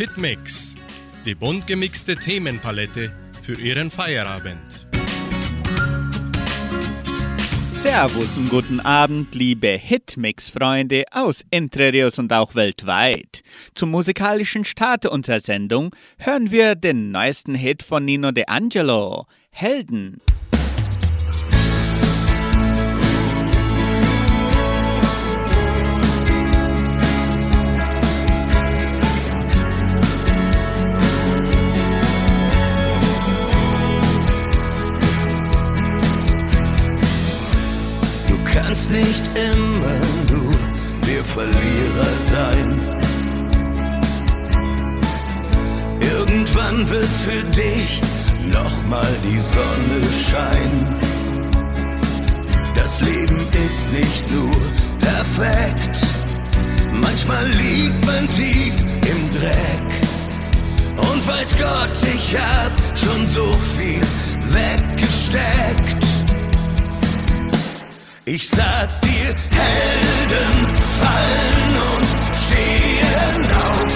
Hitmix, die bunt gemixte Themenpalette für Ihren Feierabend. Servus und guten Abend, liebe Hitmix-Freunde aus Entre und auch weltweit. Zum musikalischen Start unserer Sendung hören wir den neuesten Hit von Nino De Angelo, Helden. Kannst nicht immer nur der Verlierer sein. Irgendwann wird für dich nochmal die Sonne scheinen. Das Leben ist nicht nur perfekt. Manchmal liegt man tief im Dreck. Und weiß Gott, ich hab schon so viel weggesteckt. Ich sag dir, Helden fallen und stehen auf.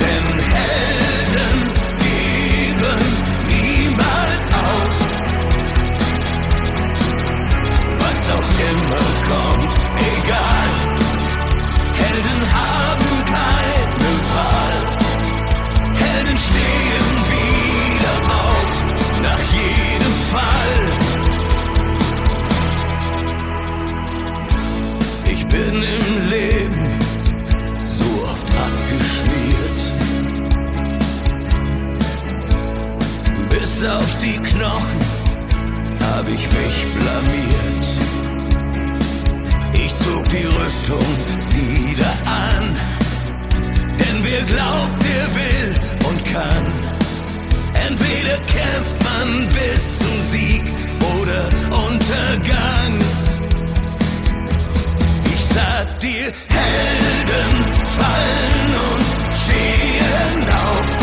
Denn Helden geben niemals auf. Was auch immer Bis auf die Knochen hab ich mich blamiert. Ich zog die Rüstung wieder an, denn wer glaubt, der will und kann. Entweder kämpft man bis zum Sieg oder Untergang sag dir, Helden fallen und stehen auf.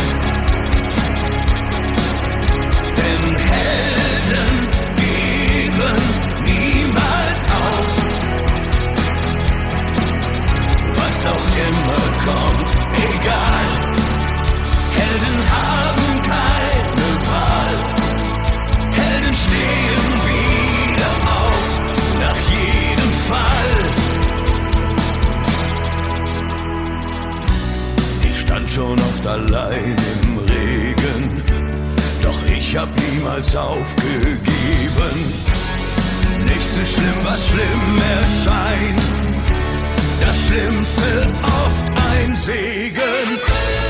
Kommt, egal. Helden haben keine Wahl. Helden stehen wieder auf, nach jedem Fall. schon oft allein im Regen, doch ich hab niemals aufgegeben. Nicht so schlimm, was schlimm erscheint, das Schlimmste oft ein Segen.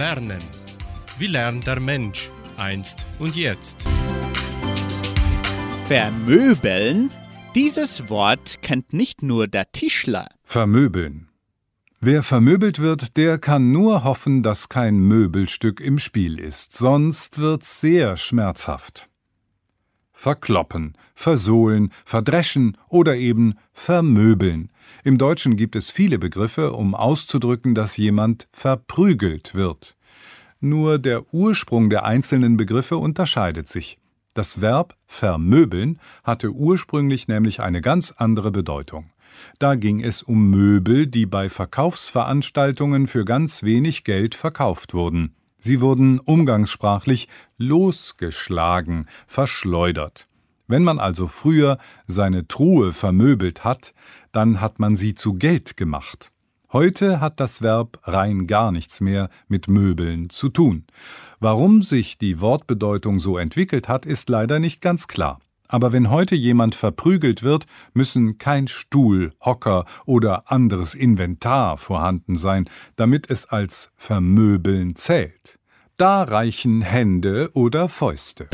Lernen. Wie lernt der Mensch einst und jetzt? Vermöbeln? Dieses Wort kennt nicht nur der Tischler. Vermöbeln. Wer vermöbelt wird, der kann nur hoffen, dass kein Möbelstück im Spiel ist, sonst wird's sehr schmerzhaft. Verkloppen, versohlen, verdreschen oder eben vermöbeln. Im Deutschen gibt es viele Begriffe, um auszudrücken, dass jemand verprügelt wird. Nur der Ursprung der einzelnen Begriffe unterscheidet sich. Das Verb vermöbeln hatte ursprünglich nämlich eine ganz andere Bedeutung. Da ging es um Möbel, die bei Verkaufsveranstaltungen für ganz wenig Geld verkauft wurden. Sie wurden umgangssprachlich losgeschlagen, verschleudert. Wenn man also früher seine Truhe vermöbelt hat, dann hat man sie zu Geld gemacht. Heute hat das Verb rein gar nichts mehr mit Möbeln zu tun. Warum sich die Wortbedeutung so entwickelt hat, ist leider nicht ganz klar. Aber wenn heute jemand verprügelt wird, müssen kein Stuhl, Hocker oder anderes Inventar vorhanden sein, damit es als Vermöbeln zählt. Da reichen Hände oder Fäuste.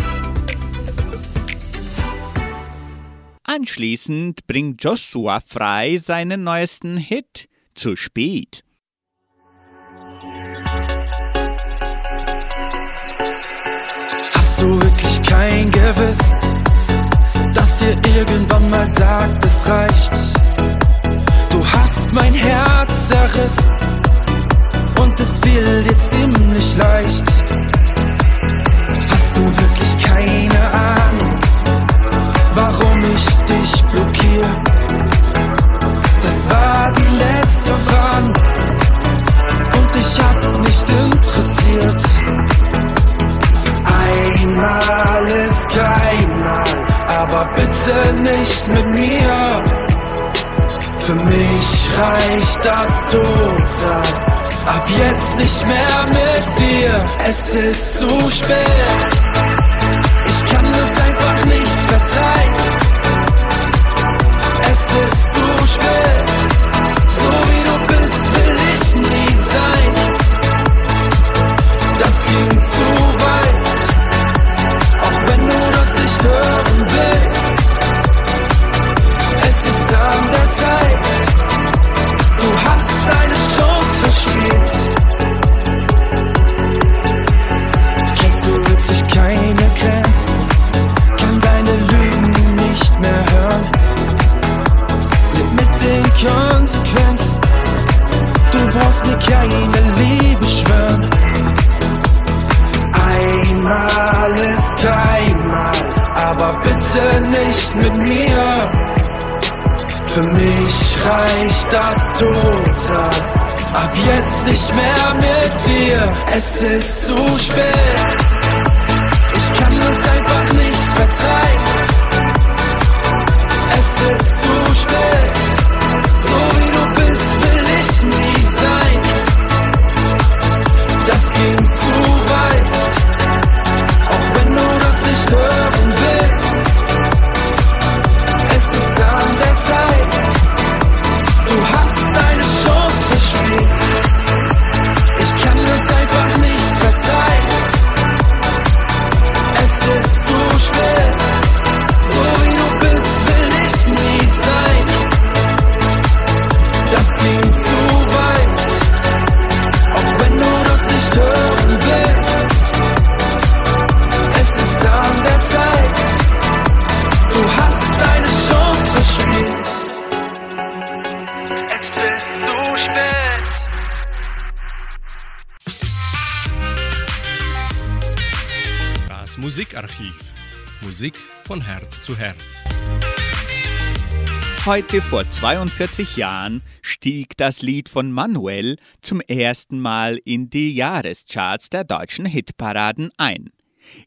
Anschließend bringt Joshua Frei seinen neuesten Hit zu spät. Hast du wirklich kein Gewiss, dass dir irgendwann mal sagt, es reicht? Du hast mein Herz zerrissen und es fiel dir ziemlich leicht. Hast du wirklich keine Ahnung, dich blockiere? Das war die letzte Warnung und dich hat's nicht interessiert. Einmal ist keinmal, aber bitte nicht mit mir. Für mich reicht das total. Ab jetzt nicht mehr mit dir, es ist zu spät. Ich kann es einfach nicht verzeihen. Es ist zu spät. Keine Liebe schwören. Einmal ist keinmal, aber bitte nicht mit mir. Für mich reicht das total. Ab jetzt nicht mehr mit dir, es ist zu spät. Ich kann es einfach nicht verzeihen. Es ist zu spät. Musikarchiv. Musik von Herz zu Herz. Heute vor 42 Jahren stieg das Lied von Manuel zum ersten Mal in die Jahrescharts der deutschen Hitparaden ein.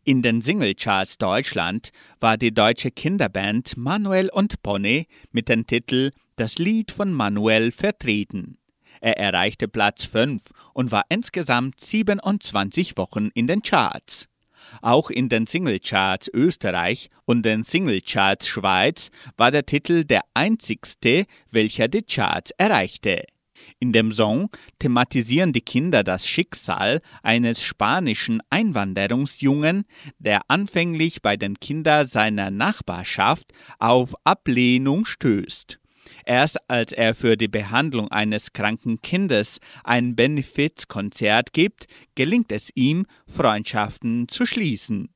In den Singlecharts Deutschland war die deutsche Kinderband Manuel und Bonnie mit dem Titel Das Lied von Manuel vertreten. Er erreichte Platz 5 und war insgesamt 27 Wochen in den Charts. Auch in den Singlecharts Österreich und den Singlecharts Schweiz war der Titel der einzigste, welcher die Charts erreichte. In dem Song thematisieren die Kinder das Schicksal eines spanischen Einwanderungsjungen, der anfänglich bei den Kindern seiner Nachbarschaft auf Ablehnung stößt. Erst als er für die Behandlung eines kranken Kindes ein Benefizkonzert gibt, gelingt es ihm, Freundschaften zu schließen.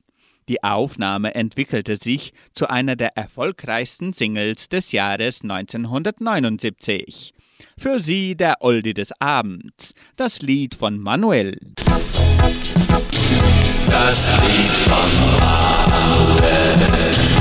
Die Aufnahme entwickelte sich zu einer der erfolgreichsten Singles des Jahres 1979. Für sie der Oldie des Abends, das Lied von Manuel. Das Lied von Manuel.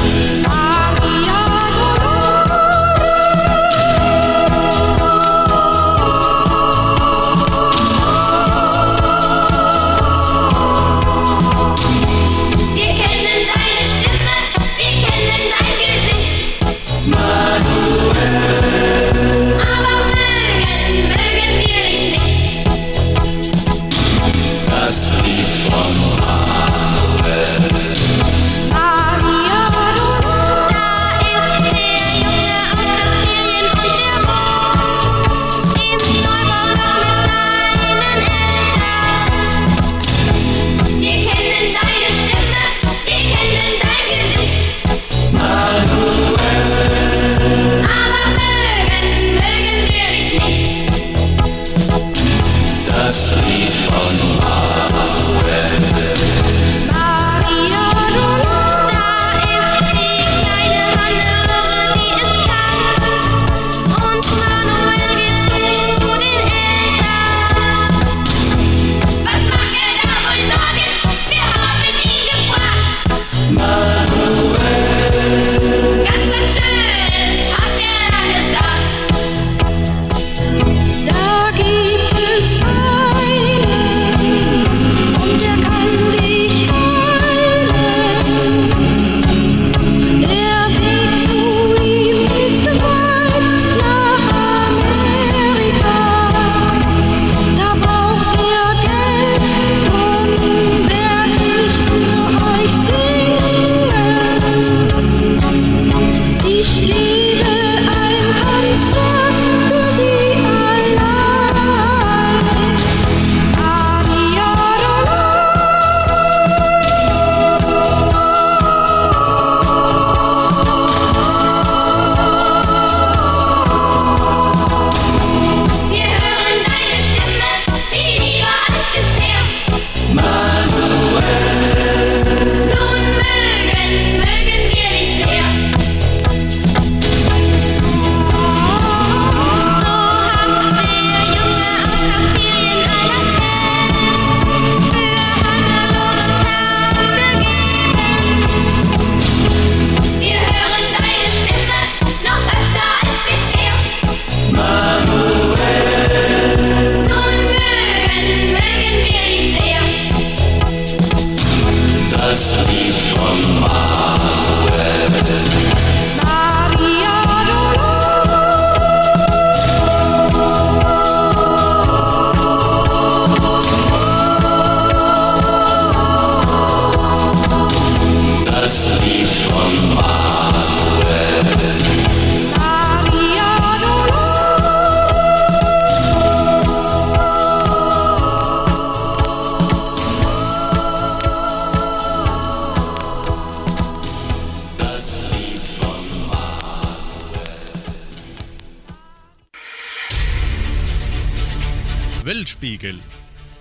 Weltspiegel.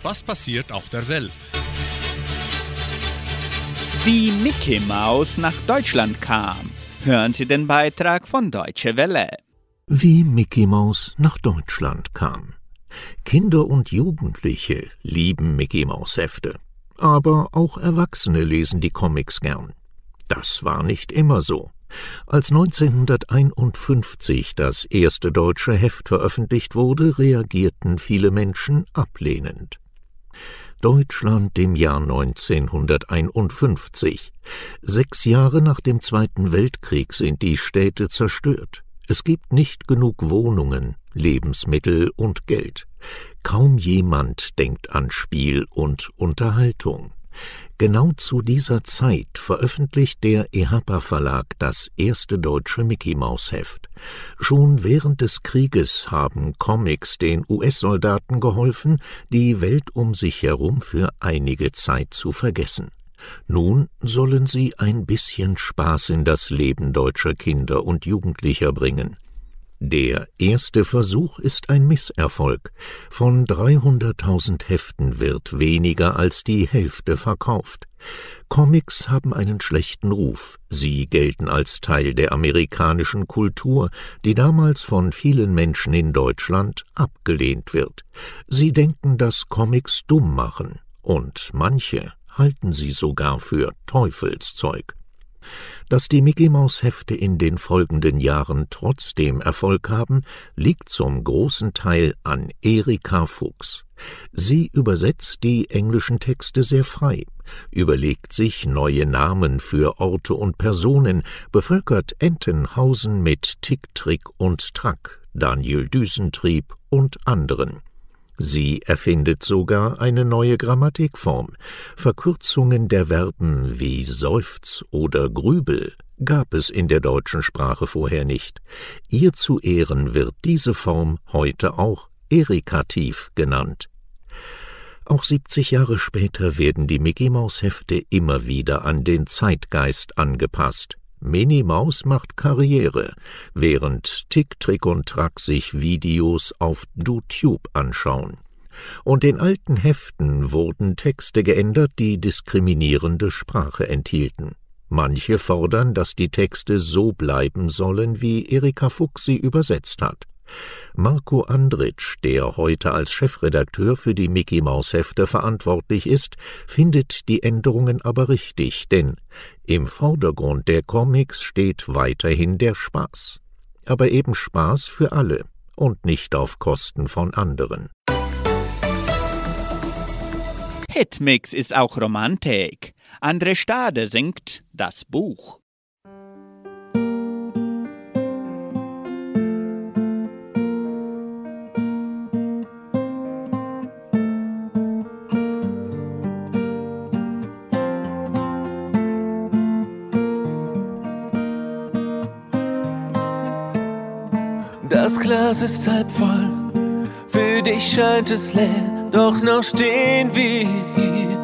Was passiert auf der Welt? Wie Mickey Maus nach Deutschland kam. Hören Sie den Beitrag von Deutsche Welle. Wie Mickey Maus nach Deutschland kam. Kinder und Jugendliche lieben Mickey Maus Hefte. Aber auch Erwachsene lesen die Comics gern. Das war nicht immer so. Als 1951 das erste deutsche Heft veröffentlicht wurde, reagierten viele Menschen ablehnend. Deutschland im Jahr 1951. Sechs Jahre nach dem Zweiten Weltkrieg sind die Städte zerstört. Es gibt nicht genug Wohnungen, Lebensmittel und Geld. Kaum jemand denkt an Spiel und Unterhaltung. Genau zu dieser Zeit veröffentlicht der EHAPA Verlag das erste deutsche Mickey Maus Heft. Schon während des Krieges haben Comics den US-Soldaten geholfen, die Welt um sich herum für einige Zeit zu vergessen. Nun sollen sie ein bisschen Spaß in das Leben deutscher Kinder und Jugendlicher bringen. Der erste Versuch ist ein Misserfolg. Von 300.000 Heften wird weniger als die Hälfte verkauft. Comics haben einen schlechten Ruf. Sie gelten als Teil der amerikanischen Kultur, die damals von vielen Menschen in Deutschland abgelehnt wird. Sie denken, dass Comics dumm machen. Und manche halten sie sogar für Teufelszeug. Dass die Mickey-Maus-Hefte in den folgenden Jahren trotzdem Erfolg haben, liegt zum großen Teil an Erika Fuchs. Sie übersetzt die englischen Texte sehr frei, überlegt sich neue Namen für Orte und Personen, bevölkert Entenhausen mit Tick, Trick und Track, Daniel Düsentrieb und anderen. Sie erfindet sogar eine neue Grammatikform. Verkürzungen der Verben wie Seufz oder Grübel gab es in der deutschen Sprache vorher nicht. Ihr zu Ehren wird diese Form heute auch Erikativ genannt. Auch 70 Jahre später werden die Mickey-Maus-Hefte immer wieder an den Zeitgeist angepasst. Minnie Maus macht Karriere, während Tick, Trick und Track sich Videos auf DoTube anschauen. Und in alten Heften wurden Texte geändert, die diskriminierende Sprache enthielten. Manche fordern, dass die Texte so bleiben sollen, wie Erika Fuchs sie übersetzt hat. Marco Andritsch, der heute als Chefredakteur für die Mickey Maus Hefte verantwortlich ist, findet die Änderungen aber richtig, denn im Vordergrund der Comics steht weiterhin der Spaß. Aber eben Spaß für alle und nicht auf Kosten von anderen. Hitmix ist auch Romantik. André Stade singt Das Buch. Das Glas ist halb voll, für dich scheint es leer, doch noch stehen wir hier.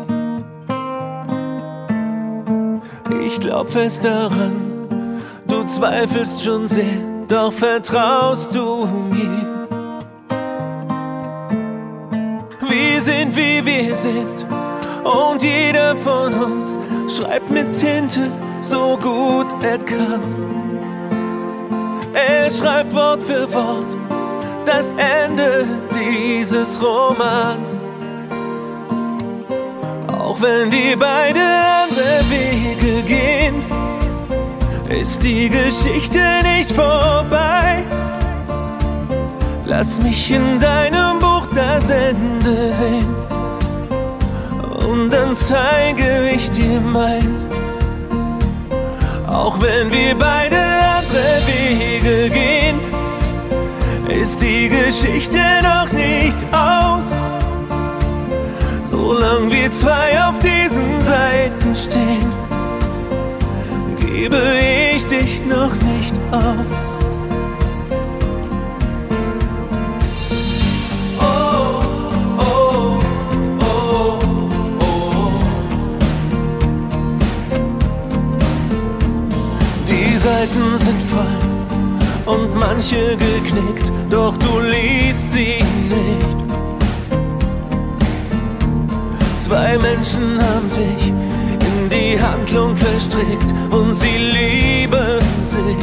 Ich glaub fest daran, du zweifelst schon sehr, doch vertraust du mir. Wir sind wie wir sind und jeder von uns schreibt mit Tinte so gut er kann. Er schreibt Wort für Wort das Ende dieses Romans. Auch wenn wir beide andere Wege gehen, ist die Geschichte nicht vorbei. Lass mich in deinem Buch das Ende sehen und dann zeige ich dir meins. Auch wenn wir beide andere Wege gehen, ist die Geschichte noch nicht aus. Solange wir zwei auf diesen Seiten stehen, gebe ich dich noch nicht auf. Und manche geknickt, doch du liest sie nicht. Zwei Menschen haben sich in die Handlung verstrickt und sie lieben sich.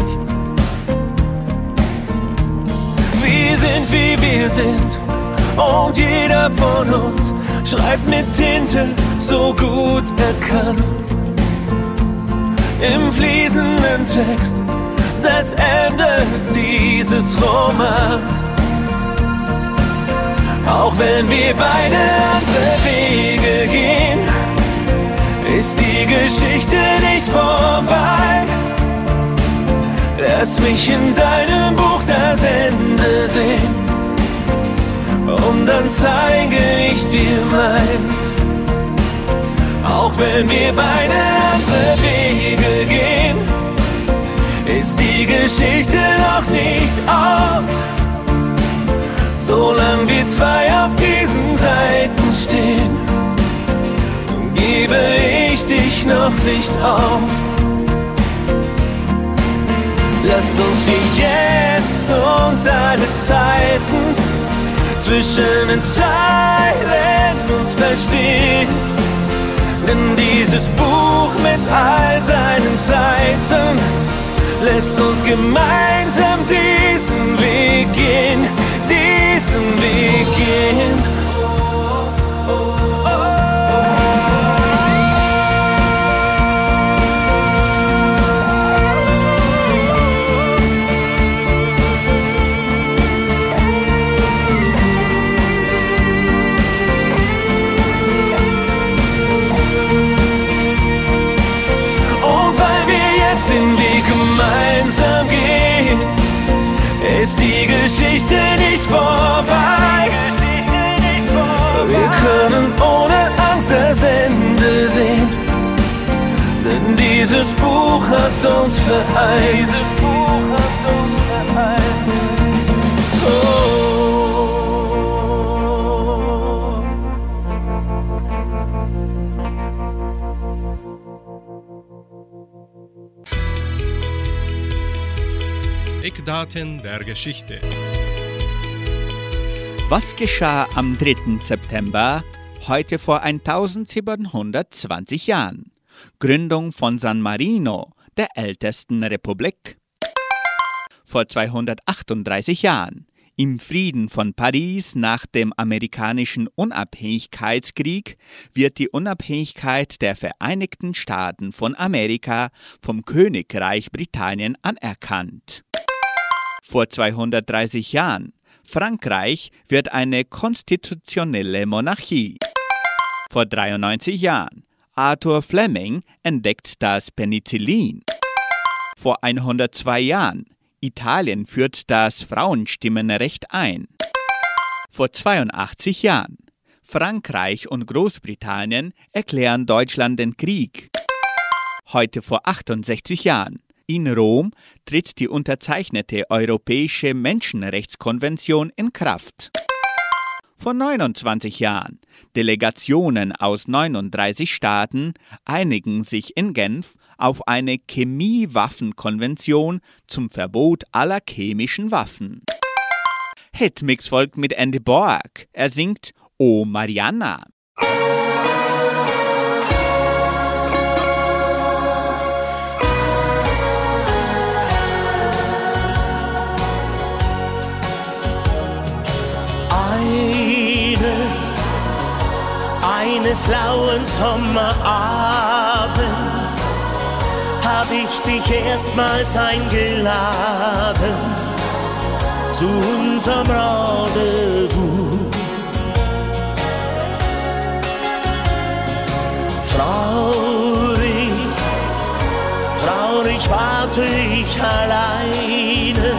Wir sind wie wir sind und jeder von uns schreibt mit Tinte so gut er kann. Im fließenden Text das Ende dieses Romans. Auch wenn wir beide andere Wege gehen, ist die Geschichte nicht vorbei. Lass mich in deinem Buch das Ende sehen und dann zeige ich dir meins. Auch wenn wir beide andere Wege gehen, ist die Geschichte noch nicht aus. Solange wir zwei auf diesen Seiten stehen, gebe ich dich noch nicht auf. Lass uns wie jetzt und alle Zeiten zwischen den Zeilen uns verstehen. Denn dieses Buch mit all seinen Seiten lässt uns gemeinsam diesen Weg gehen, diesen Weg gehen. Geschichte nicht vorbei. Wir können ohne Angst das Ende sehen, denn dieses Buch hat uns vereint. Eckdaten der Geschichte. Was geschah am 3. September, heute vor 1720 Jahren? Gründung von San Marino, der ältesten Republik. Vor 238 Jahren, im Frieden von Paris nach dem amerikanischen Unabhängigkeitskrieg, wird die Unabhängigkeit der Vereinigten Staaten von Amerika vom Königreich Britannien anerkannt. Vor 230 Jahren, Frankreich wird eine konstitutionelle Monarchie. Vor 93 Jahren, Arthur Fleming entdeckt das Penicillin. Vor 102 Jahren, Italien führt das Frauenstimmenrecht ein. Vor 82 Jahren, Frankreich und Großbritannien erklären Deutschland den Krieg. Heute vor 68 Jahren, in Rom tritt die unterzeichnete Europäische Menschenrechtskonvention in Kraft. Vor 29 Jahren. Delegationen aus 39 Staaten einigen sich in Genf auf eine Chemiewaffenkonvention zum Verbot aller chemischen Waffen. Hitmix folgt mit Andy Borg. Er singt O Mariana. Eines lauen Sommerabends hab ich dich erstmals eingeladen zu unserem Rendezvous. Traurig, traurig warte ich alleine.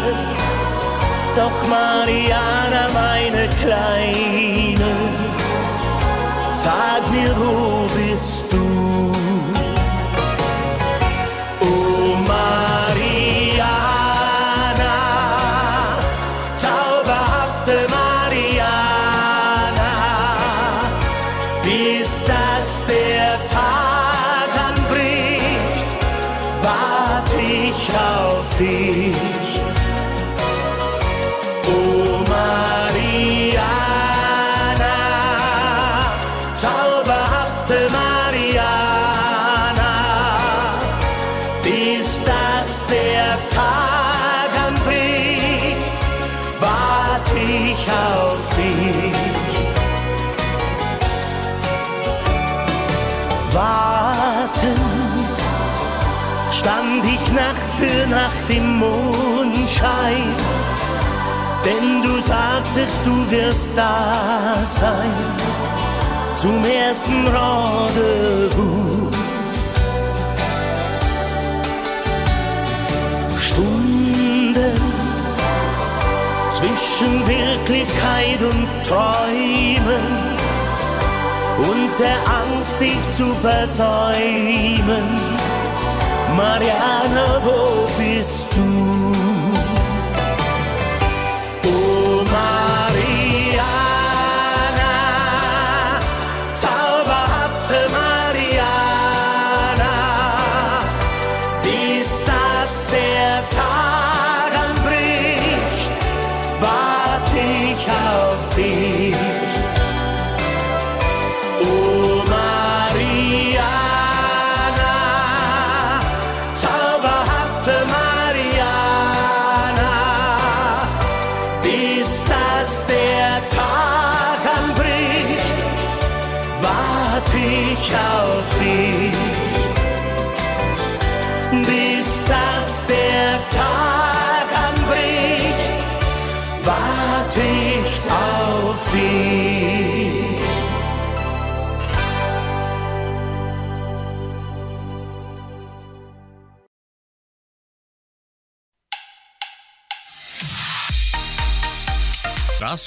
Doch Mariana, meine Kleine, sag mir, wo für Nacht im Mondschein, denn du sagtest, du wirst da sein zum ersten Rendezvous. Stunden zwischen Wirklichkeit und Träumen und der Angst, dich zu versäumen. Mariana, wo bist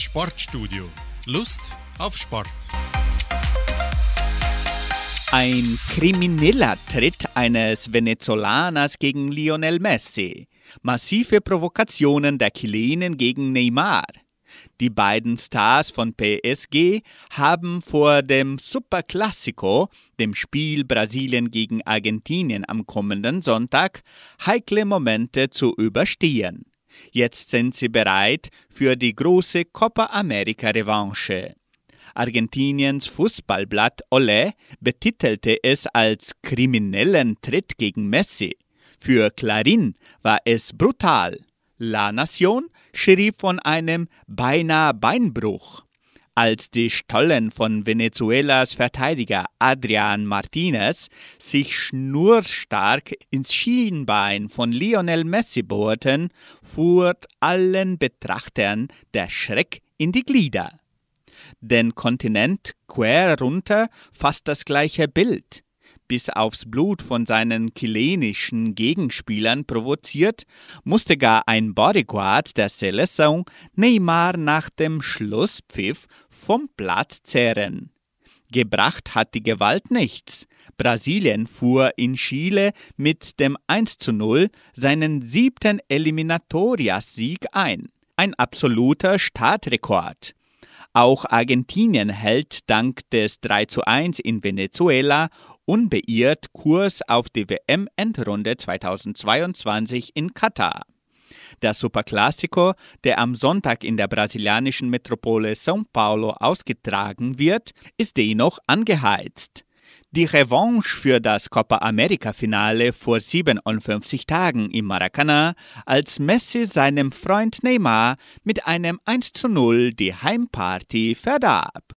Sportstudio. Lust auf Sport. Ein krimineller Tritt eines Venezolaners gegen Lionel Messi. Massive Provokationen der Chilenen gegen Neymar. Die beiden Stars von PSG haben vor dem Superclásico, dem Spiel Brasilien gegen Argentinien am kommenden Sonntag, heikle Momente zu überstehen. Jetzt sind sie bereit für die große Copa America Revanche. Argentiniens Fußballblatt Olé betitelte es als kriminellen Tritt gegen Messi. Für Clarín war es brutal. La Nation schrieb von einem beinahe Beinbruch. Als die Stollen von Venezuelas Verteidiger Adrian Martinez sich schnurstark ins Schienbein von Lionel Messi bohrten, fuhr allen Betrachtern der Schreck in die Glieder. Den Kontinent quer runter fast das gleiche Bild. Bis aufs Blut von seinen chilenischen Gegenspielern provoziert, musste gar ein Bodyguard der Seleção Neymar nach dem Schlusspfiff vom Platz zehren. Gebracht hat die Gewalt nichts. Brasilien fuhr in Chile mit dem 1 zu 0 seinen siebten Eliminatorias-Sieg ein. Ein absoluter Startrekord. Auch Argentinien hält dank des 3 zu 1 in Venezuela unbeirrt Kurs auf die WM-Endrunde 2022 in Katar. Der Superclásico, der am Sonntag in der brasilianischen Metropole São Paulo ausgetragen wird, ist dennoch angeheizt. Die Revanche für das Copa America Finale vor 57 Tagen im Maracanã, als Messi seinem Freund Neymar mit einem 1 zu 0 die Heimparty verdarb.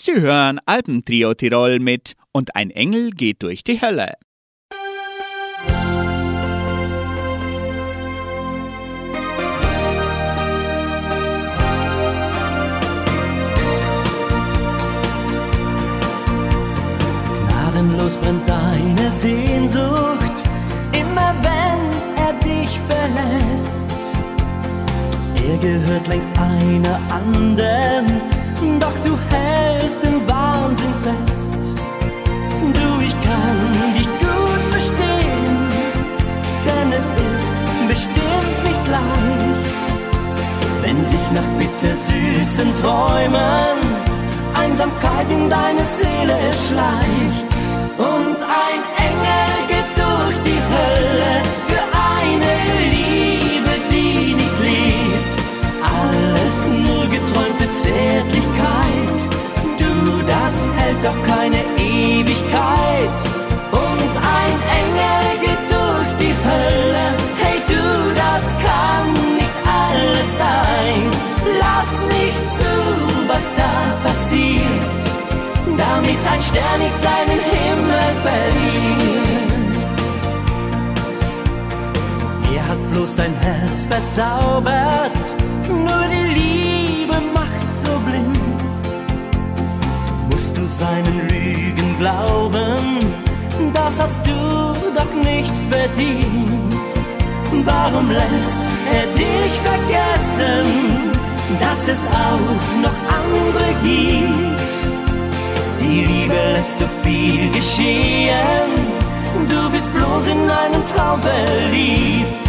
Sie hören Alpentrio Tirol mit und ein Engel geht durch die Hölle. Gnadenlos brennt deine Sehnsucht, immer wenn er dich verlässt. Er gehört längst einer anderen, doch du hältst den Wahnsinn fest. Du, ich kann dich gut verstehen, denn es ist bestimmt nicht leicht, wenn sich nach bittersüßen Träumen Einsamkeit in deine Seele schleicht. Und ein Engel geht durch die Hölle für eine Liebe, die nicht lebt. Alles nur geträumte Zärtlichkeit doch keine Ewigkeit. Und ein Engel geht durch die Hölle. Hey du, das kann nicht alles sein. Lass nicht zu, was da passiert, damit ein Stern nicht seinen Himmel verliert. Er hat bloß dein Herz verzaubert, nur Musst du seinen Lügen glauben, das hast du doch nicht verdient. Warum lässt er dich vergessen, dass es auch noch andere gibt? Die Liebe lässt so viel geschehen, du bist bloß in einen Traum verliebt.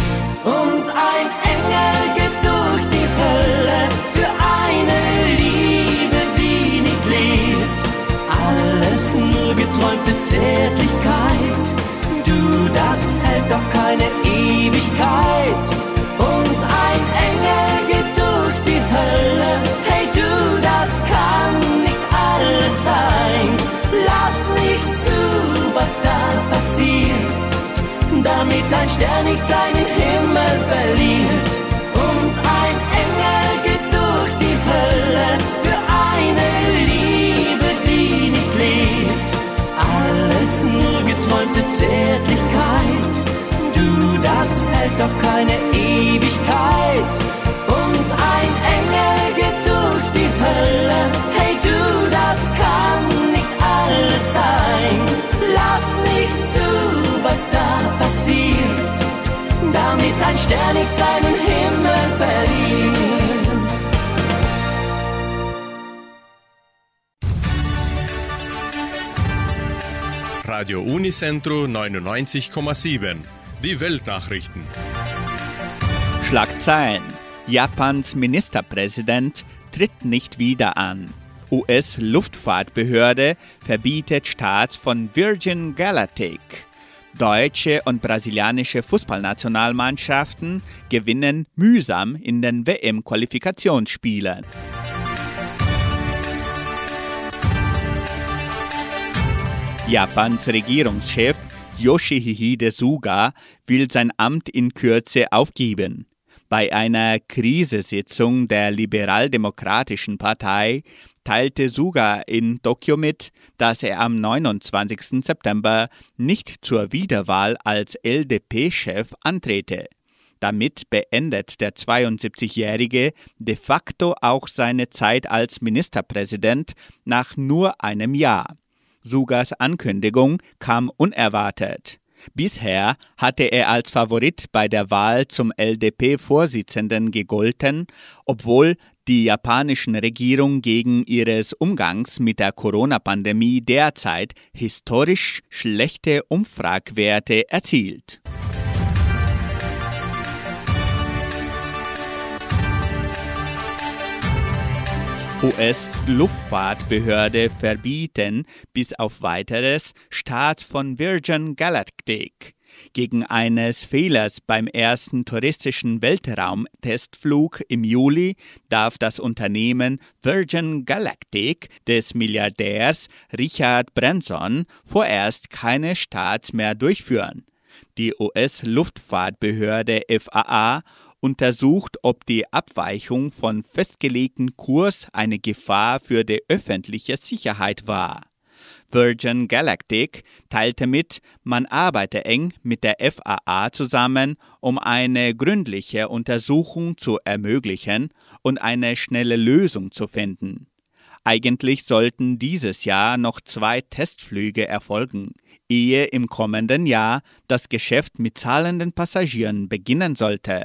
Zärtlichkeit, du, das hält doch keine Ewigkeit. Und ein Engel geht durch die Hölle, hey du, das kann nicht alles sein. Lass nicht zu, was da passiert, damit ein Stern nicht seinen Himmel verliert. Ein Stern nicht seinen Himmel verliert. Radio Unicentro 99,7. Die Weltnachrichten. Schlagzeilen. Japans Ministerpräsident tritt nicht wieder an. US-Luftfahrtbehörde verbietet Start von Virgin Galactic. Deutsche und brasilianische Fußballnationalmannschaften gewinnen mühsam in den WM-Qualifikationsspielen. Japans Regierungschef Yoshihide Suga will sein Amt in Kürze aufgeben. Bei einer Krisesitzung der Liberaldemokratischen Partei teilte Suga in Tokio mit, dass er am 29. September nicht zur Wiederwahl als LDP-Chef antrete. Damit beendet der 72-Jährige de facto auch seine Zeit als Ministerpräsident nach nur einem Jahr. Sugas Ankündigung kam unerwartet. Bisher hatte er als Favorit bei der Wahl zum LDP-Vorsitzenden gegolten, obwohl die japanischen Regierung gegen ihres Umgangs mit der Corona-Pandemie derzeit historisch schlechte Umfragwerte erzielt. US-Luftfahrtbehörde verbieten bis auf weiteres Start von Virgin Galactic. Gegen eines Fehlers beim ersten touristischen Weltraumtestflug im Juli darf das Unternehmen Virgin Galactic des Milliardärs Richard Branson vorerst keine Starts mehr durchführen. Die US-Luftfahrtbehörde FAA untersucht, ob die Abweichung von festgelegten Kurs eine Gefahr für die öffentliche Sicherheit war. Virgin Galactic teilte mit, man arbeite eng mit der FAA zusammen, um eine gründliche Untersuchung zu ermöglichen und eine schnelle Lösung zu finden. Eigentlich sollten dieses Jahr noch zwei Testflüge erfolgen, ehe im kommenden Jahr das Geschäft mit zahlenden Passagieren beginnen sollte.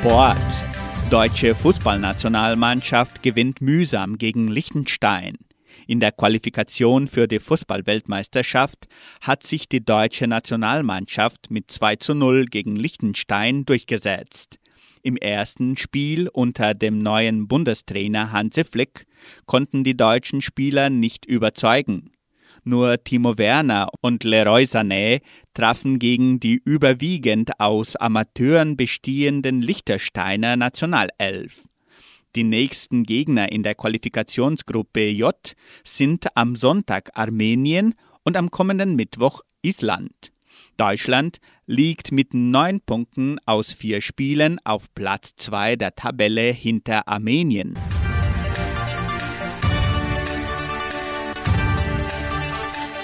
Sport. Deutsche Fußballnationalmannschaft gewinnt mühsam gegen Liechtenstein. In der Qualifikation für die Fußballweltmeisterschaft hat sich die deutsche Nationalmannschaft mit 2 zu 0 gegen Liechtenstein durchgesetzt. Im ersten Spiel unter dem neuen Bundestrainer Hansi Flick konnten die deutschen Spieler nicht überzeugen. Nur Timo Werner und Leroy Sané trafen gegen die überwiegend aus Amateuren bestehenden Liechtensteiner Nationalelf. Die nächsten Gegner in der Qualifikationsgruppe J sind am Sonntag Armenien und am kommenden Mittwoch Island. Deutschland liegt mit neun Punkten aus vier Spielen auf Platz zwei der Tabelle hinter Armenien.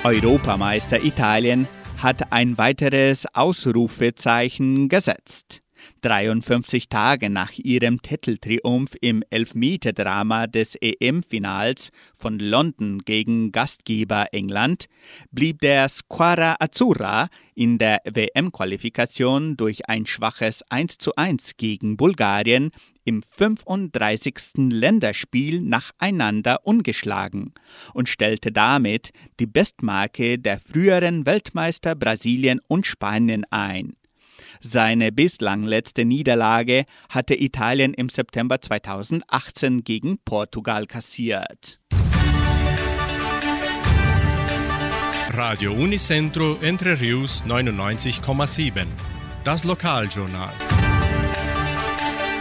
Europameister Italien hat ein weiteres Ausrufezeichen gesetzt. 53 Tage nach ihrem Titeltriumph im Elfmeterdrama des EM-Finals von London gegen Gastgeber England blieb der Squadra Azzurra in der WM-Qualifikation durch ein schwaches 1:1 gegen Bulgarien im 35. Länderspiel nacheinander ungeschlagen und stellte damit die Bestmarke der früheren Weltmeister Brasilien und Spanien ein. Seine bislang letzte Niederlage hatte Italien im September 2018 gegen Portugal kassiert. Radio Unicentro Entre Rius 99,7. Das Lokaljournal.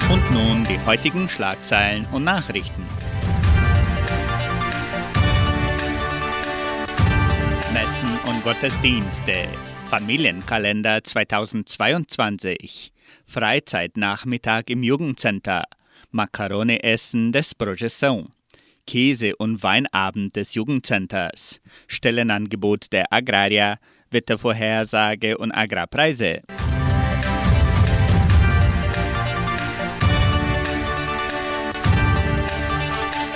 Und nun die heutigen Schlagzeilen und Nachrichten. Messen und Gottesdienste. Familienkalender 2022. Freizeitnachmittag im Jugendcenter. Macaroni-Essen des Projeção. Käse- und Weinabend des Jugendcenters. Stellenangebot der Agraria. Wettervorhersage und Agrarpreise.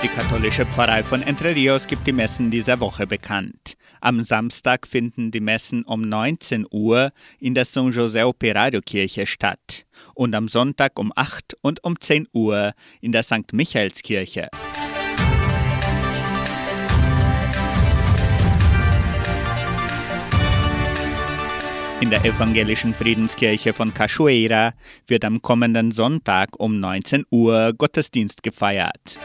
Die katholische Pfarrei von Entre Rios gibt die Messen dieser Woche bekannt. Am Samstag finden die Messen um 19 Uhr in der San José Operario Kirche statt und am Sonntag um 8 und um 10 Uhr in der St. Michaelskirche. In der evangelischen Friedenskirche von Cachoeira wird am kommenden Sonntag um 19 Uhr Gottesdienst gefeiert.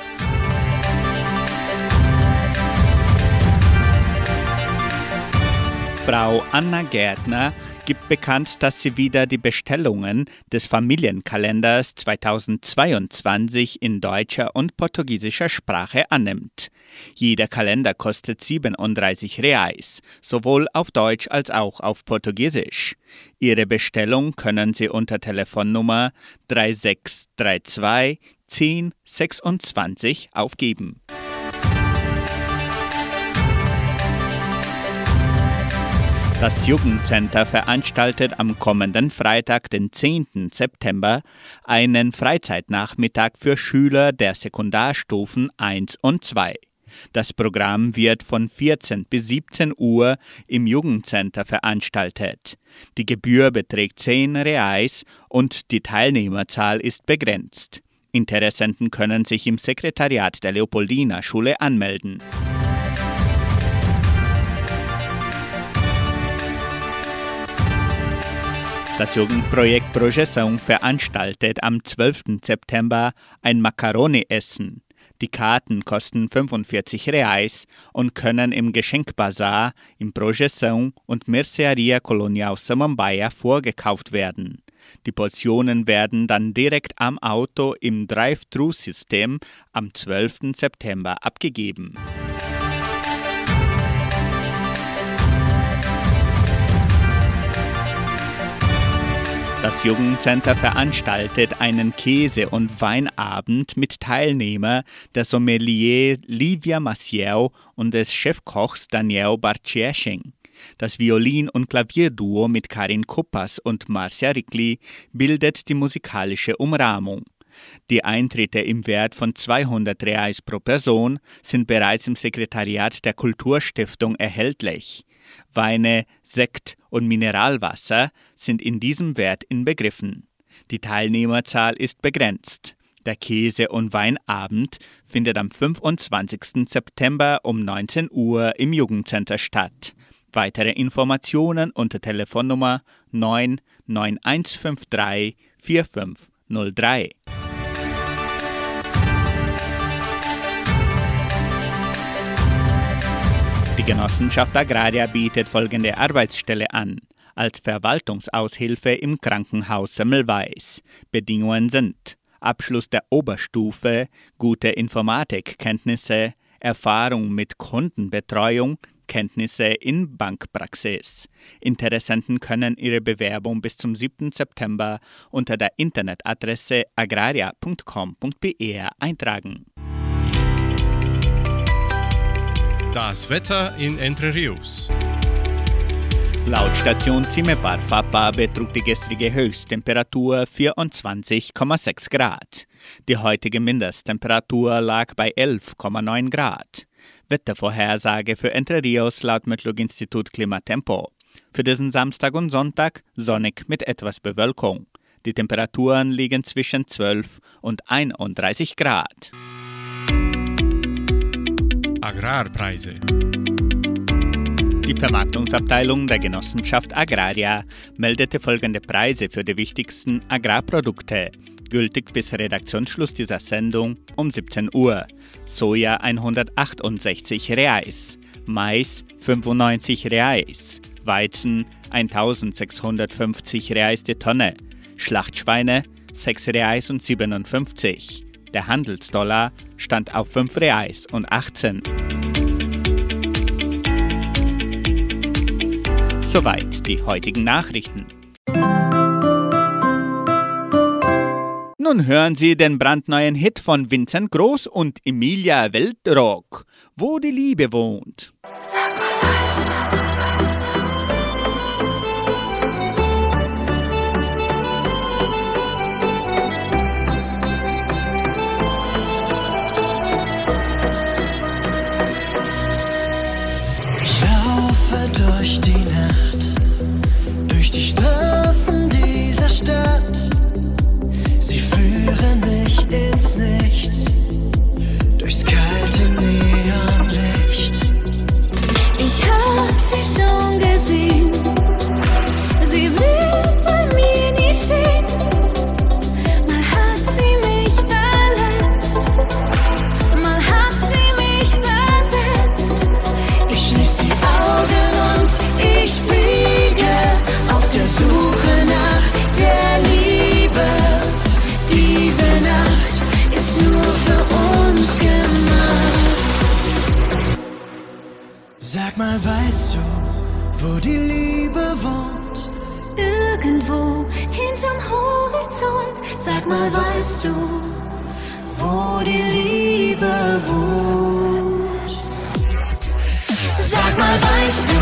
Frau Anna Gärtner gibt bekannt, dass sie wieder die Bestellungen des Familienkalenders 2022 in deutscher und portugiesischer Sprache annimmt. Jeder Kalender kostet 37 Reais, sowohl auf Deutsch als auch auf Portugiesisch. Ihre Bestellung können Sie unter Telefonnummer 3632 1026 aufgeben. Das Jugendcenter veranstaltet am kommenden Freitag, den 10. September, einen Freizeitnachmittag für Schüler der Sekundarstufen 1 und 2. Das Programm wird von 14 bis 17 Uhr im Jugendcenter veranstaltet. Die Gebühr beträgt 10 Reais und die Teilnehmerzahl ist begrenzt. Interessenten können sich im Sekretariat der Leopoldina Schule anmelden. Das Jugendprojekt Projeção veranstaltet am 12. September ein Macaroni-Essen. Die Karten kosten 45 Reais und können im Geschenkbazar, im Projeção und Mercearia Colonial Samambaia vorgekauft werden. Die Portionen werden dann direkt am Auto im Drive-Thru-System am 12. September abgegeben. Das Jugendcenter veranstaltet einen Käse- und Weinabend mit Teilnehmer der Sommelier Livia Maciel und des Chefkochs Daniel Barciesching. Das Violin- und Klavierduo mit Karin Kuppas und Marcia Rickli bildet die musikalische Umrahmung. Die Eintritte im Wert von 200 Reais pro Person sind bereits im Sekretariat der Kulturstiftung erhältlich. Weine, Sekt und Mineralwasser sind in diesem Wert inbegriffen. Die Teilnehmerzahl ist begrenzt. Der Käse- und Weinabend findet am 25. September um 19 Uhr im Jugendcenter statt. Weitere Informationen unter Telefonnummer 99153 4503. Die Genossenschaft Agraria bietet folgende Arbeitsstelle an. Als Verwaltungsaushilfe im Krankenhaus Semmelweis. Bedingungen sind Abschluss der Oberstufe, gute Informatikkenntnisse, Erfahrung mit Kundenbetreuung, Kenntnisse in Bankpraxis. Interessenten können ihre Bewerbung bis zum 7. September unter der Internetadresse agraria.com.br eintragen. Das Wetter in Entre Rios. Laut Station Cimepar Fapa betrug die gestrige Höchsttemperatur 24,6 Grad. Die heutige Mindesttemperatur lag bei 11,9 Grad. Wettervorhersage für Entre Rios laut Metlog-Institut Klimatempo. Für diesen Samstag und Sonntag sonnig mit etwas Bewölkung. Die Temperaturen liegen zwischen 12 und 31 Grad. Agrarpreise. Die Vermarktungsabteilung der Genossenschaft Agraria meldete folgende Preise für die wichtigsten Agrarprodukte, gültig bis Redaktionsschluss dieser Sendung um 17 Uhr. Soja 168 Reais, Mais 95 Reais, Weizen 1650 Reais die Tonne, Schlachtschweine 6 Reais und 57. Der Handelsdollar stand auf 5 Reais und 18. Soweit die heutigen Nachrichten. Nun hören Sie den brandneuen Hit von Vincent Groß und Emilia Weltrock, Wo die Liebe wohnt. Ich laufe durch die Nacht, durch die Straßen Sag mal, weißt du, wo die Liebe wohnt? Irgendwo hinterm Horizont. Sag mal, weißt du, wo die Liebe wohnt? Sag mal, weißt du,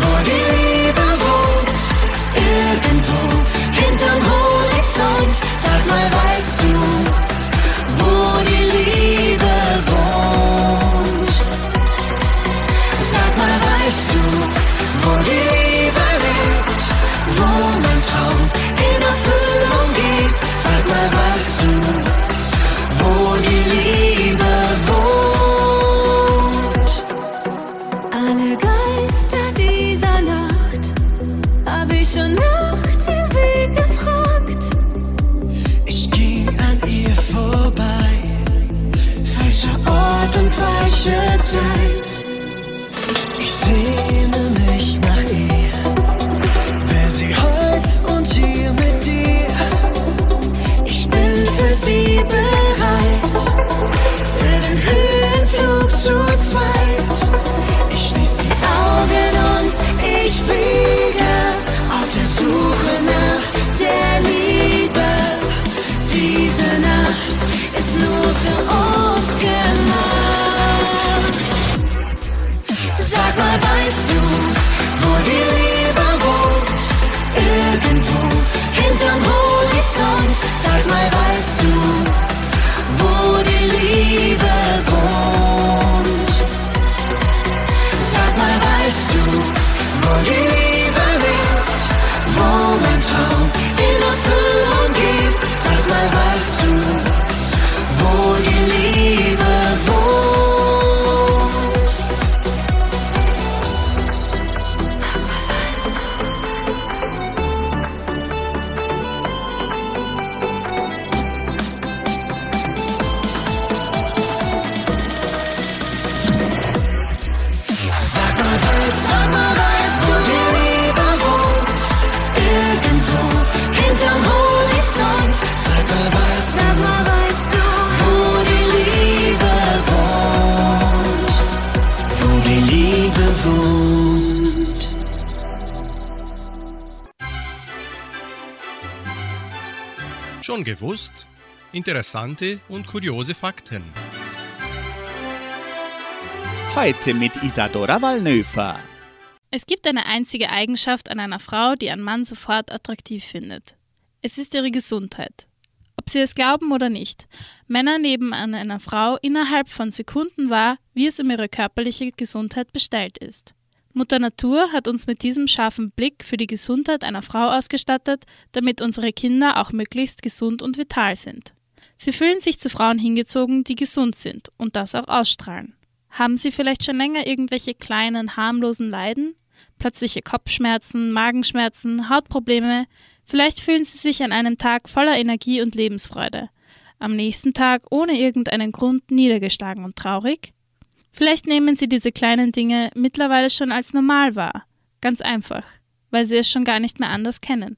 wo die Liebe wohnt? Irgendwo hinterm Horizont. Sag mal, weißt du, wo die Liebe wohnt? Wo die Liebe lebt? Wo mein Traum in Erfüllung geht? Sag mal, weißt du, wo die Liebe wohnt? Alle Geister dieser Nacht hab ich schon nach dem Weg gefragt. Ich ging an ihr vorbei. Falscher Ort und falsche Zeit. Schon gewusst? Interessante und kuriose Fakten. Heute mit Isadora Wallnöfer. Es gibt eine einzige Eigenschaft an einer Frau, die ein Mann sofort attraktiv findet. Es ist ihre Gesundheit. Ob Sie es glauben oder nicht, Männer nehmen an einer Frau innerhalb von Sekunden wahr, wie es um ihre körperliche Gesundheit bestellt ist. Mutter Natur hat uns mit diesem scharfen Blick für die Gesundheit einer Frau ausgestattet, damit unsere Kinder auch möglichst gesund und vital sind. Sie fühlen sich zu Frauen hingezogen, die gesund sind und das auch ausstrahlen. Haben Sie vielleicht schon länger irgendwelche kleinen, harmlosen Leiden? Plötzliche Kopfschmerzen, Magenschmerzen, Hautprobleme? Vielleicht fühlen Sie sich an einem Tag voller Energie und Lebensfreude. Am nächsten Tag ohne irgendeinen Grund niedergeschlagen und traurig? Vielleicht nehmen Sie diese kleinen Dinge mittlerweile schon als normal wahr. Ganz einfach, weil Sie es schon gar nicht mehr anders kennen.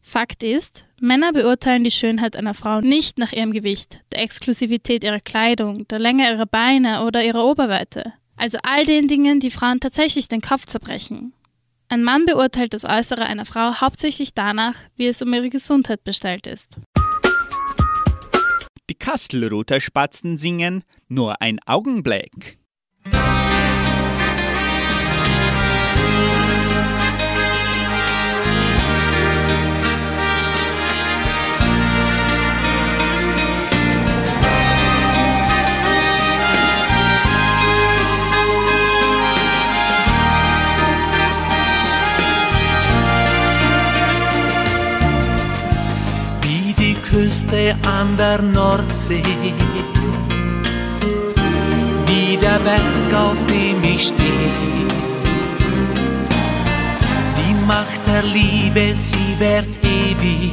Fakt ist, Männer beurteilen die Schönheit einer Frau nicht nach ihrem Gewicht, der Exklusivität ihrer Kleidung, der Länge ihrer Beine oder ihrer Oberweite. Also all den Dingen, die Frauen tatsächlich den Kopf zerbrechen. Ein Mann beurteilt das Äußere einer Frau hauptsächlich danach, wie es um ihre Gesundheit bestellt ist. Die Kastelruther Spatzen singen Nur ein Augenblick. Küste an der Nordsee, wie der Berg, auf dem ich stehe. Die Macht der Liebe, sie währt ewig,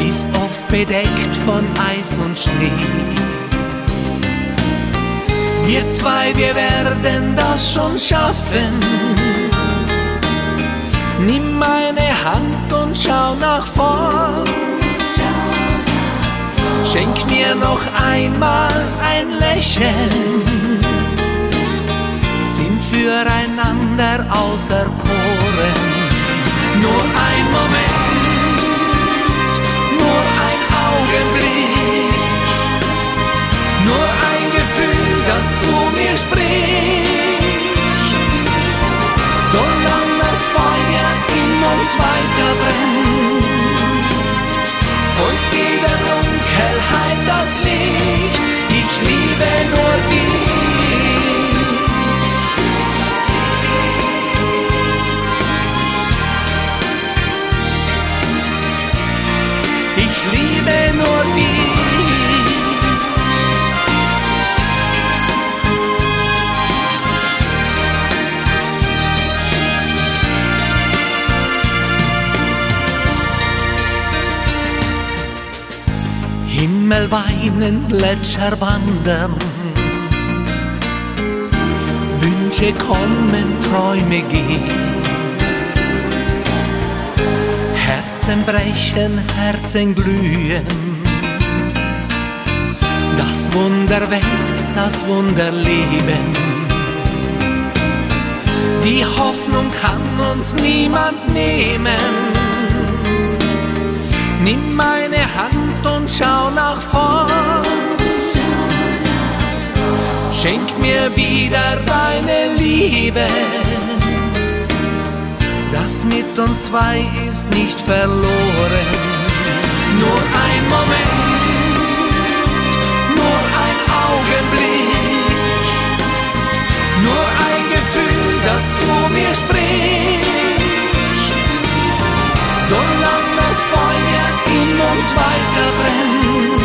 ist oft bedeckt von Eis und Schnee. Wir zwei, wir werden das schon schaffen. Nimm meine Hand und schau nach vorn. Schenk mir noch einmal ein Lächeln. Sind füreinander auserkoren. Nur ein Moment, nur ein Augenblick, nur ein Gefühl, das zu mir spricht. Uns weiter Himmel weinen, Gletscher wandern. Wünsche kommen, Träume gehen. Herzen brechen, Herzen glühen. Das Wunder Welt, das Wunder Leben. Die Hoffnung kann uns niemand nehmen. Nimm meine Hand schau nach vorn. Schenk mir wieder deine Liebe. Das mit uns zwei ist nicht verloren. Nur ein Moment, nur ein Augenblick, nur ein Gefühl, das zu mir spricht. In uns weiter brennt,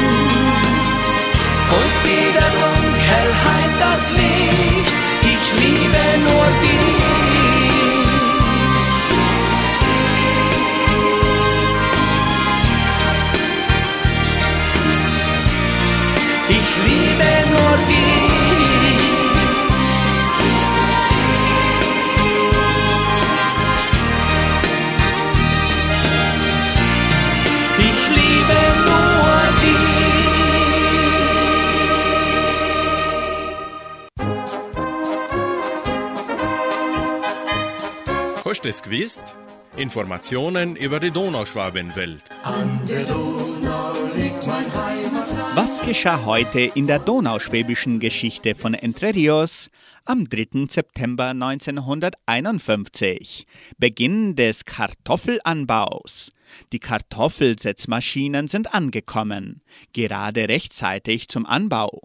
folgt jeder Dunkelheit das Licht. Ich liebe nur dich. Es gewusst? Informationen über die Donauschwabenwelt. An der Donau liegt mein Heimatland. Was geschah heute in der donauschwäbischen Geschichte von Entre Rios am 3. September 1951? Beginn des Kartoffelanbaus. Die Kartoffelsetzmaschinen sind angekommen, gerade rechtzeitig zum Anbau.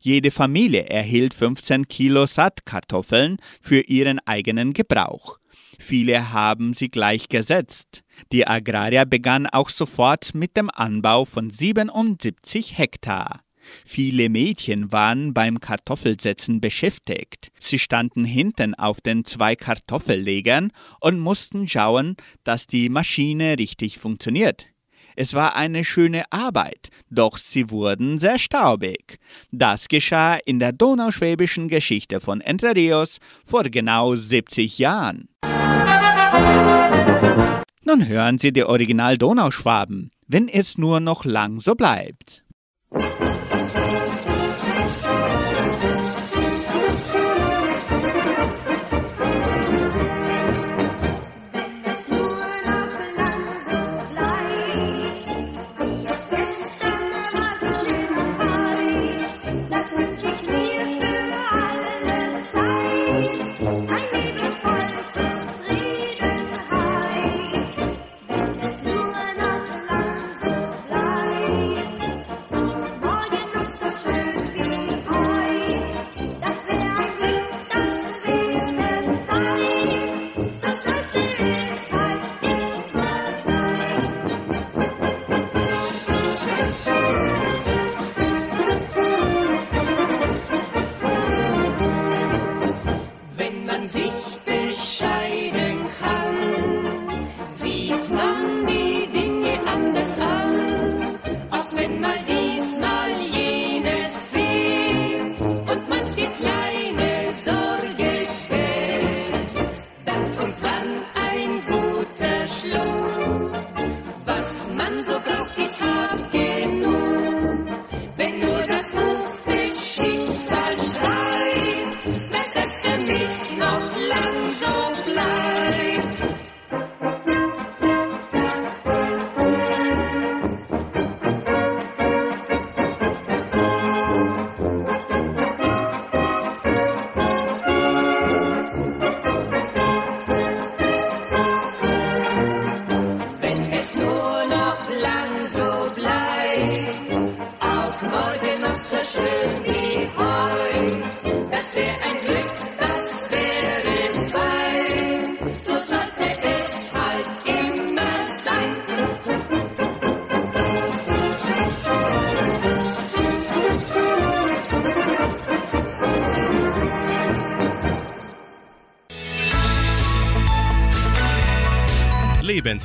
Jede Familie erhielt 15 Kilo Saatkartoffeln für ihren eigenen Gebrauch. Viele haben sie gleich gesetzt. Die Agrarier begannen auch sofort mit dem Anbau von 77 Hektar. Viele Mädchen waren beim Kartoffelsetzen beschäftigt. Sie standen hinten auf den zwei Kartoffellegern und mussten schauen, dass die Maschine richtig funktioniert. Es war eine schöne Arbeit, doch sie wurden sehr staubig. Das geschah in der donauschwäbischen Geschichte von Entre Rios vor genau 70 Jahren. Nun hören Sie die Original Donauschwaben, wenn es nur noch lang so bleibt.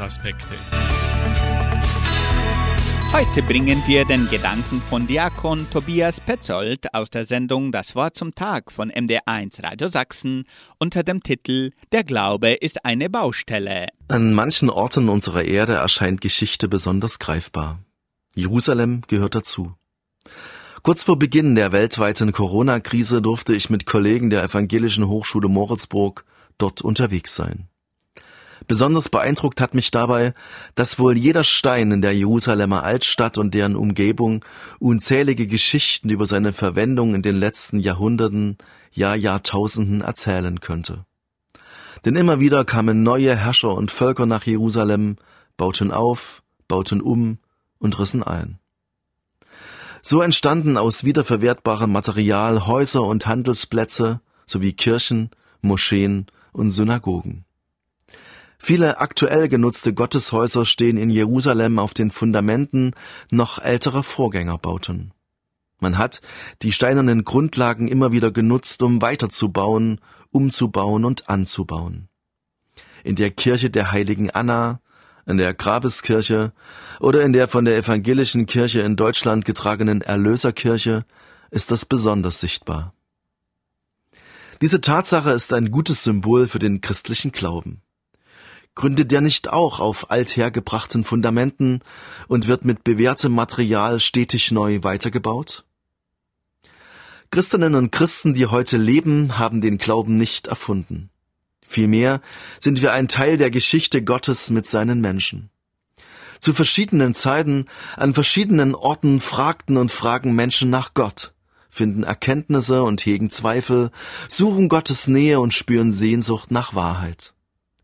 Lebensaspekte. Heute bringen wir den Gedanken von Diakon Tobias Petzold aus der Sendung Das Wort zum Tag von MD1 Radio Sachsen unter dem Titel Der Glaube ist eine Baustelle. An manchen Orten unserer Erde erscheint Geschichte besonders greifbar. Jerusalem gehört dazu. Kurz vor Beginn der weltweiten Corona-Krise durfte ich mit Kollegen der Evangelischen Hochschule Moritzburg dort unterwegs sein. Besonders beeindruckt hat mich dabei, dass wohl jeder Stein in der Jerusalemer Altstadt und deren Umgebung unzählige Geschichten über seine Verwendung in den letzten Jahrhunderten, ja Jahrtausenden erzählen könnte. Denn immer wieder kamen neue Herrscher und Völker nach Jerusalem, bauten auf, bauten um und rissen ein. So entstanden aus wiederverwertbarem Material Häuser und Handelsplätze sowie Kirchen, Moscheen und Synagogen. Viele aktuell genutzte Gotteshäuser stehen in Jerusalem auf den Fundamenten noch älterer Vorgängerbauten. Man hat die steinernen Grundlagen immer wieder genutzt, um weiterzubauen, umzubauen und anzubauen. In der Kirche der heiligen Anna, in der Grabeskirche oder in der von der evangelischen Kirche in Deutschland getragenen Erlöserkirche ist das besonders sichtbar. Diese Tatsache ist ein gutes Symbol für den christlichen Glauben. Gründet der nicht auch auf althergebrachten Fundamenten und wird mit bewährtem Material stetig neu weitergebaut? Christinnen und Christen, die heute leben, haben den Glauben nicht erfunden. Vielmehr sind wir ein Teil der Geschichte Gottes mit seinen Menschen. Zu verschiedenen Zeiten, an verschiedenen Orten fragten und fragen Menschen nach Gott, finden Erkenntnisse und hegen Zweifel, suchen Gottes Nähe und spüren Sehnsucht nach Wahrheit.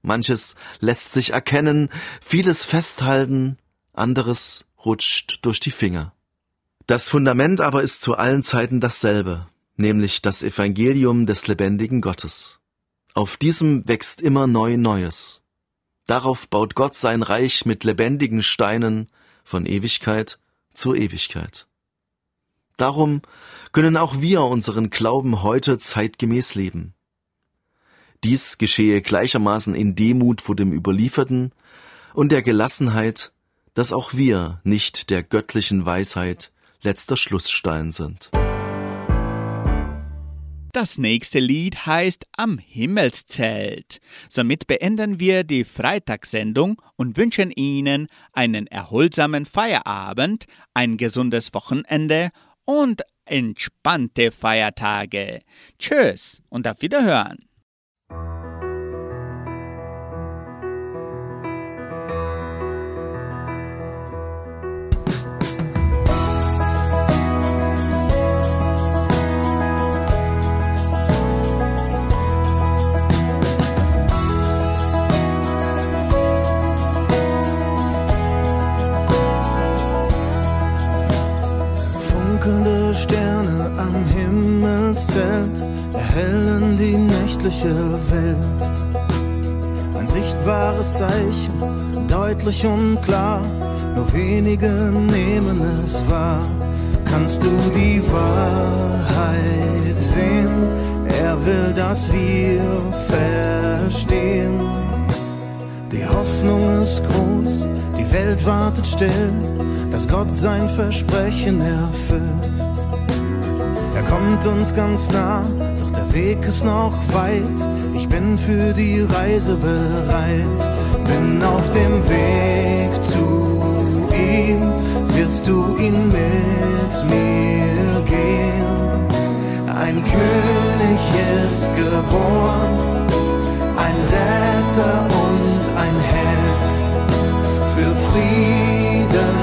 Manches lässt sich erkennen, vieles festhalten, anderes rutscht durch die Finger. Das Fundament aber ist zu allen Zeiten dasselbe, nämlich das Evangelium des lebendigen Gottes. Auf diesem wächst immer neu Neues. Darauf baut Gott sein Reich mit lebendigen Steinen von Ewigkeit zu Ewigkeit. Darum können auch wir unseren Glauben heute zeitgemäß leben. Dies geschehe gleichermaßen in Demut vor dem Überlieferten und der Gelassenheit, dass auch wir nicht der göttlichen Weisheit letzter Schlussstein sind. Das nächste Lied heißt Am Himmelszelt. Somit beenden wir die Freitagssendung und wünschen Ihnen einen erholsamen Feierabend, ein gesundes Wochenende und entspannte Feiertage. Tschüss und auf Wiederhören. Erhellen die nächtliche Welt. Ein sichtbares Zeichen, deutlich und klar, nur wenige nehmen es wahr. Kannst du die Wahrheit sehen? Er will, dass wir verstehen. Die Hoffnung ist groß, die Welt wartet still, dass Gott sein Versprechen erfüllt. Er kommt uns ganz nah, der Weg ist noch weit. Ich bin für die Reise bereit, bin auf dem Weg zu ihm. Wirst du ihn mit mir gehen? Ein König ist geboren, ein Retter und ein Held. Für Frieden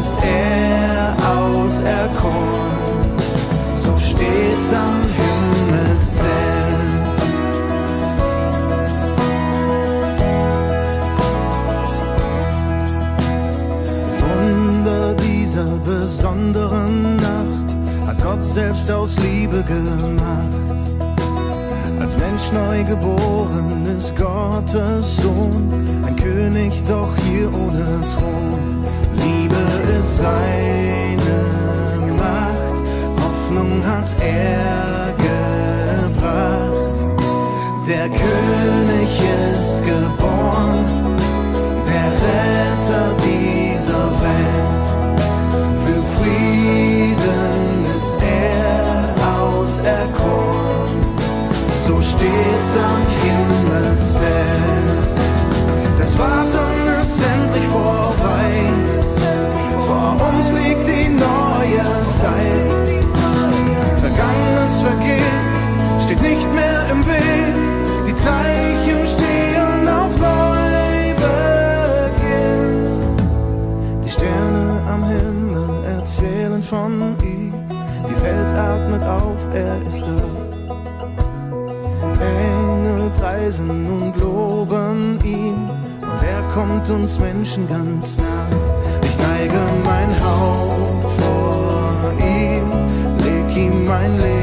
ist er auserkoren so steht's am Himmelszelt. Besonderen Nacht hat Gott selbst aus Liebe gemacht. Als Mensch neu geboren ist Gottes Sohn, ein König, doch hier ohne Thron. Liebe ist seine Macht, Hoffnung hat er steht's am Himmelszelt. Das Warten ist endlich vorbei, vor uns liegt die neue Zeit. Vergangenes vergeht, steht nicht mehr im Weg. Die Zeichen stehen auf Neubeginn. Die Sterne am Himmel erzählen von ihm. Die Welt atmet auf, preisen und loben ihn. Und er kommt uns Menschen ganz nah. Ich neige mein Haupt vor ihm, leg ihm mein Leben